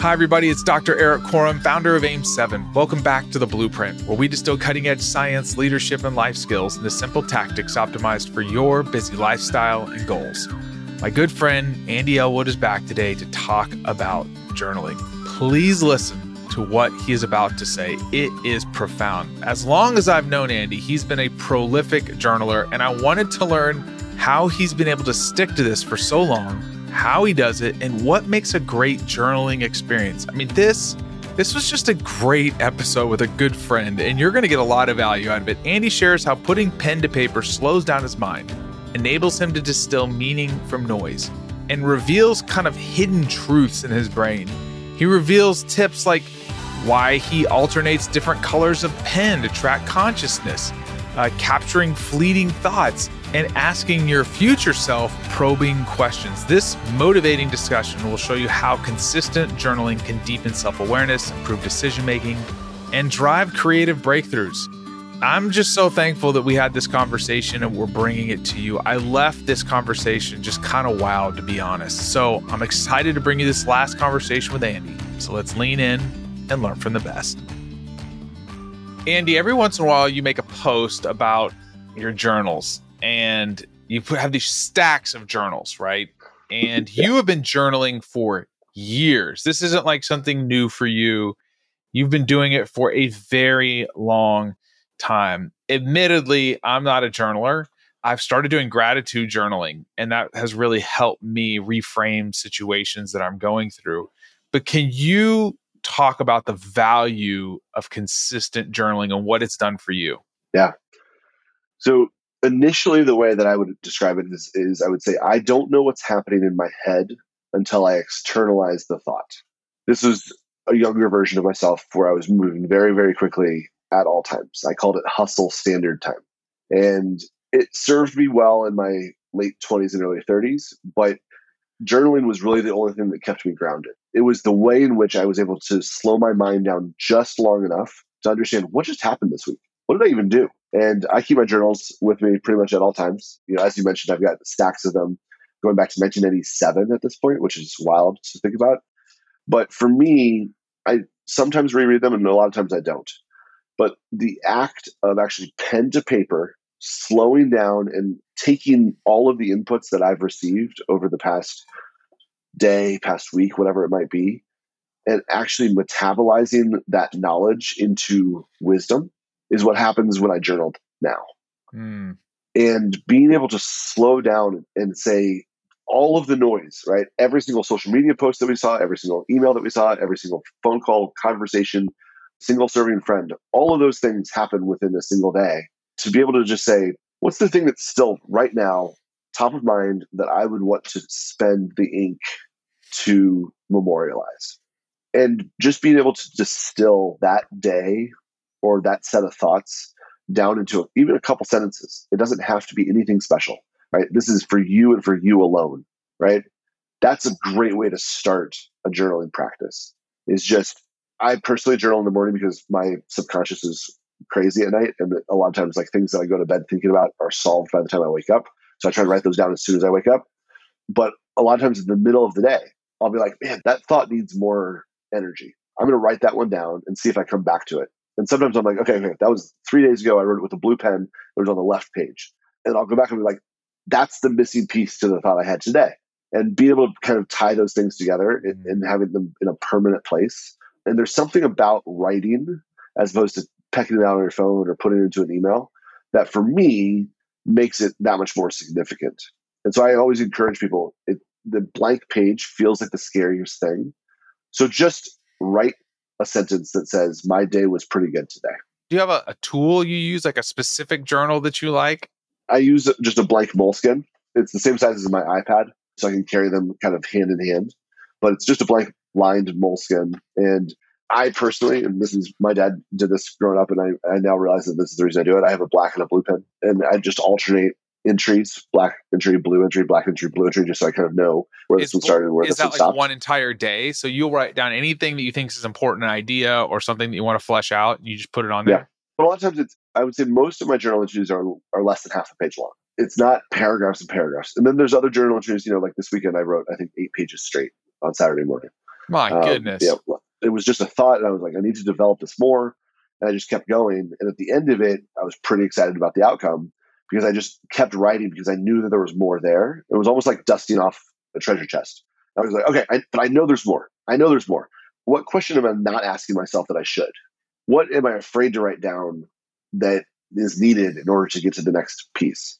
Hi, everybody. It's Dr. Erik Korem, founder of AIM7. Welcome back to The Blueprint, where we distill cutting edge science, leadership, and life skills into simple tactics optimized for your busy lifestyle and goals. My good friend Andy Ellwood is back today to talk about journaling. Please listen to what he is about to say. It is profound. As long as I've known Andy, he's been a prolific journaler, and I wanted to learn how he's been able to stick to this for so long how he does it, and what makes a great journaling experience. I mean, this this was just a great episode with a good friend, and you're going to get a lot of value out of it. Andy shares how putting pen to paper slows down his mind, enables him to distill meaning from noise, and reveals kind of hidden truths in his brain. He reveals tips like why he alternates different colors of pen to track consciousness, uh, capturing fleeting thoughts, and asking your future self probing questions. This motivating discussion will show you how consistent journaling can deepen self awareness, improve decision making, and drive creative breakthroughs. I'm just so thankful that we had this conversation and we're bringing it to you. I left this conversation just kind of wowed, to be honest. So I'm excited to bring you this last conversation with Andy. So let's lean in and learn from the best. Andy, every once in a while you make a post about your journals and you have these stacks of journals, right? And you have been journaling for years. This isn't like something new for you. You've been doing it for a very long time. Admittedly, I'm not a journaler. I've started doing gratitude journaling, and that has really helped me reframe situations that I'm going through. But can you talk about the value of consistent journaling and what it's done for you? Yeah. So initially the way that I would describe it is, is I would say I don't know what's happening in my head until I externalize the thought. This was a younger version of myself where I was moving very, very quickly at all times. I called it hustle standard time. And it served me well in my late 20s and early 30s, but journaling was really the only thing that kept me grounded. It was the way in which I was able to slow my mind down just long enough to understand what just happened this week. What did I even do? And I keep my journals with me pretty much at all times. You know, as you mentioned, I've got stacks of them going back to 1987 at this point, which is wild to think about. But for me, I sometimes reread them and a lot of times I don't. But the act of actually pen to paper, slowing down and taking all of the inputs that I've received over the past day, past week, whatever it might be, and actually metabolizing that knowledge into wisdom is what happens when I journaled now. Mm. And being able to slow down and say all of the noise, right? Every single social media post that we saw, every single email that we saw, every single phone call, conversation, single serving friend, all of those things happen within a single day. To be able to just say, what's the thing that's still right now top of mind that I would want to spend the ink to memorialize? And just being able to distill that day or that set of thoughts down into even a couple sentences. It doesn't have to be anything special, right? This is for you and for you alone, right? That's a great way to start a journaling practice. Is just I personally journal in the morning because my subconscious is crazy at night, and a lot of times like things that I go to bed thinking about are solved by the time I wake up. So I try to write those down as soon as I wake up. But a lot of times in the middle of the day, I'll be like, man, that thought needs more energy. I'm going to write that one down and see if I come back to it. And sometimes I'm like, okay, okay, that was three days ago. I wrote it with a blue pen. It was on the left page. And I'll go back and be like, that's the missing piece to the thought I had today. And being able to kind of tie those things together and, mm-hmm. and having them in a permanent place. And there's something about writing as opposed to pecking it out on your phone or putting it into an email that for me makes it that much more significant. And so I always encourage people it, the blank page feels like the scariest thing. So just write a sentence that says, My day was pretty good today. Do you have a, a tool you use, like a specific journal that you like? I use just a blank Moleskine. It's the same size as my iPad, so I can carry them kind of hand in hand. But it's just a blank lined Moleskine. And I personally, and this is my dad did this growing up, and I, I now realize that this is the reason I do it. I have a black and a blue pen, and I just alternate entries, black entry, blue entry, black entry, blue entry, just so I kind of know where is, this one started and where this one stopped. Like one entire day? So you'll write down anything that you think is important, an idea or something that you want to flesh out, you just put it on there? Yeah. But a lot of times it's, I would say most of my journal entries are, are less than half a page long. It's not paragraphs and paragraphs. And then there's other journal entries, you know, like this weekend I wrote, I think, eight pages straight on Saturday morning. My um, goodness. Yeah, it was just a thought, and I was like, I need to develop this more. And I just kept going. And at the end of it, I was pretty excited about the outcome because I just kept writing because I knew that there was more there. It was almost like dusting off a treasure chest. I was like, okay, I, but I know there's more. I know there's more. What question am I not asking myself that I should? What am I afraid to write down that is needed in order to get to the next piece?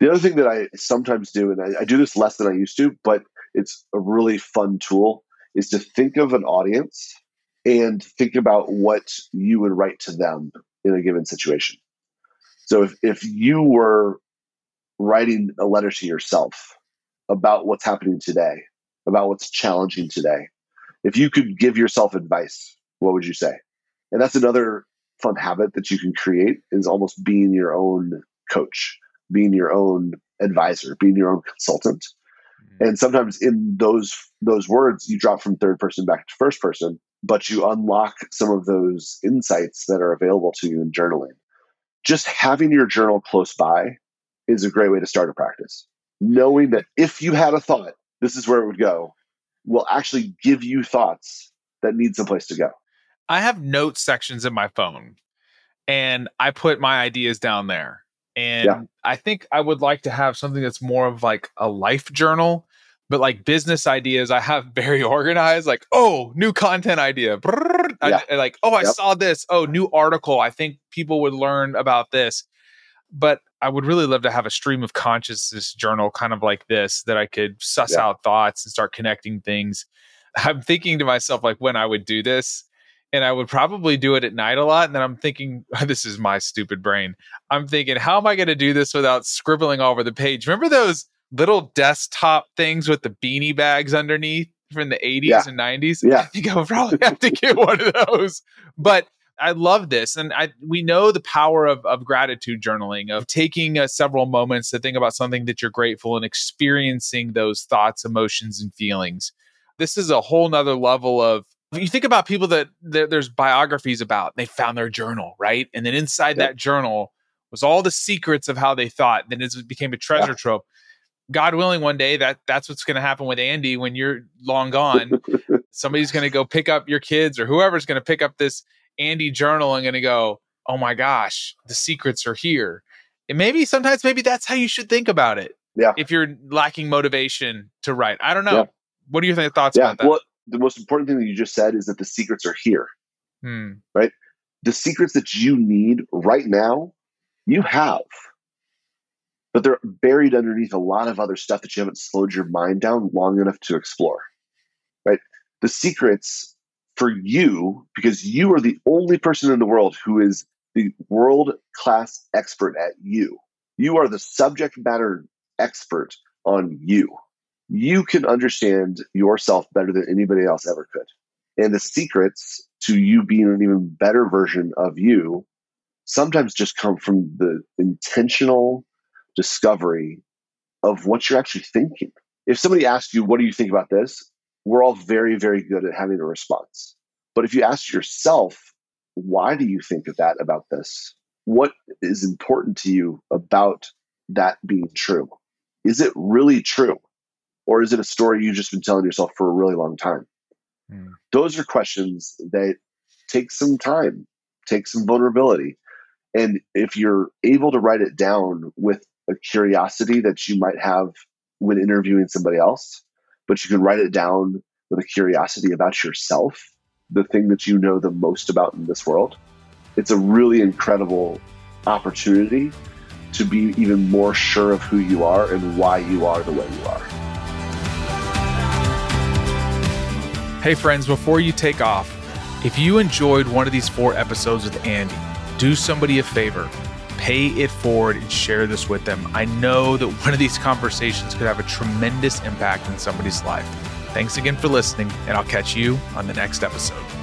The other thing that I sometimes do, and I, I do this less than I used to, but it's a really fun tool, is to think of an audience and think about what you would write to them in a given situation. So if, if you were writing a letter to yourself about what's happening today, about what's challenging today, if you could give yourself advice, what would you say? And that's another fun habit that you can create is almost being your own coach, being your own advisor, being your own consultant. Mm-hmm. And sometimes in those those words you drop from third person back to first person, but you unlock some of those insights that are available to you in journaling. Just having your journal close by is a great way to start a practice. Knowing that if you had a thought, this is where it would go, will actually give you thoughts that need some place to go. I have note sections in my phone and I put my ideas down there. And yeah. I think I would like to have something that's more of like a life journal, but like business ideas, I have very organized. Like, oh, new content idea. Yeah. I, like, oh, I yep. saw this. Oh, new article. I think people would learn about this. But I would really love to have a stream of consciousness journal, kind of like this, that I could suss yeah. out thoughts and start connecting things. I'm thinking to myself, like, when I would do this, and I would probably do it at night a lot. And then I'm thinking, this is my stupid brain. I'm thinking, how am I going to do this without scribbling all over the page? Remember those little desktop things with the beanie bags underneath from the 80s yeah. and 90s? Yeah. I think I'll probably have to get one of those. But I love this. And I we know the power of, of gratitude journaling, of taking uh, several moments to think about something that you're grateful and experiencing those thoughts, emotions, and feelings. This is a whole nother level of you think about people that, that there's biographies about, they found their journal, right? And then inside yep. that journal was all the secrets of how they thought. Then it became a treasure yeah. trove. God willing, one day that that's what's going to happen with Andy when you're long gone. Somebody's going to go pick up your kids or whoever's going to pick up this Andy journal and going to go, oh my gosh, the secrets are here. And maybe sometimes maybe that's how you should think about it. Yeah. If you're lacking motivation to write, I don't know. Yeah. What are your thoughts yeah. about that? Well, the most important thing that you just said is that the secrets are here. Hmm. Right? The secrets that you need right now, you have. But they're buried underneath a lot of other stuff that you haven't slowed your mind down long enough to explore. Right? The secrets for you, because you are the only person in the world who is the world class expert at you. You are the subject matter expert on you you can understand yourself better than anybody else ever could. And the secrets to you being an even better version of you sometimes just come from the intentional discovery of what you're actually thinking. If somebody asks you, What do you think about this? We're all very, very good at having a response. But if you ask yourself, Why do you think of that about this? What is important to you about that being true? Is it really true? Or is it a story you've just been telling yourself for a really long time? Mm. Those are questions that take some time, take some vulnerability. And if you're able to write it down with a curiosity that you might have when interviewing somebody else, but you can write it down with a curiosity about yourself, the thing that you know the most about in this world, it's a really incredible opportunity to be even more sure of who you are and why you are the way you are. Hey, friends, before you take off, if you enjoyed one of these four episodes with Andy, do somebody a favor. Pay it forward and share this with them. I know that one of these conversations could have a tremendous impact in somebody's life. Thanks again for listening, and I'll catch you on the next episode.